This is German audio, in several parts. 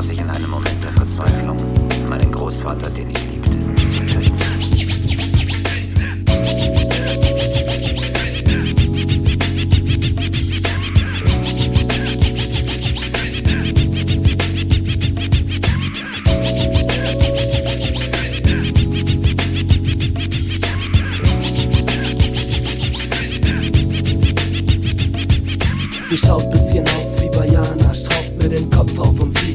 schloss ich in einem Moment der Verzweiflung meinen Großvater, den ich liebte. Sie schaut bisschen aus wie Bayana, schraubt mir den Kopf auf und sie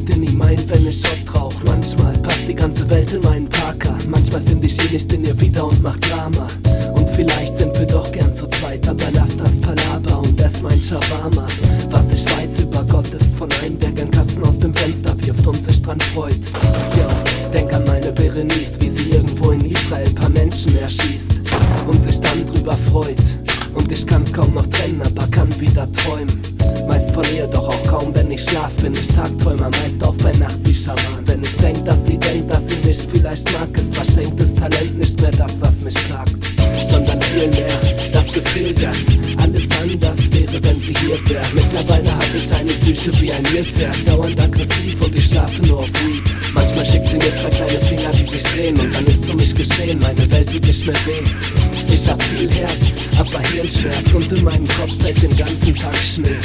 ein, wenn ich Schott rauch. Manchmal passt die ganze Welt in meinen Parker, manchmal finde ich ihn nicht in ihr wieder und mach Drama. Und vielleicht sind wir doch gern zu zweit, aber lass das Palaber und das mein Shawarma. Was ich weiß über Gott ist von einem, der gern Katzen aus dem Fenster wirft und sich dran freut. Ja, denk an meine Berenice, wie sie irgendwo in Israel paar Menschen erschießt und sich dann drüber freut. Und ich kann's kaum noch trennen, aber kann wieder träumen. Meist von ihr, doch auch kaum, wenn ich schlaf, bin ich Tagträumer, meist auch bei Nacht wie Schaman. Wenn ich denk, dass sie denkt, dass sie mich vielleicht mag, ist verschenktes Talent nicht mehr das, was mich plagt, sondern vielmehr das Gefühl, dass alles anders wäre, wenn sie hier wäre. Mittlerweile hab ich eine Psyche wie ein Nilpferd, dauernd aggressiv und ich schlafe nur auf Weed. Manchmal schickt sie mir zwei kleine Finger, die sich drehen und dann ist für mich geschehen, meine Welt tut nicht mehr weh. Ich hab viel Herz, aber Hirnschmerz und in meinem Kopf fällt den ganzen Tag Schnee.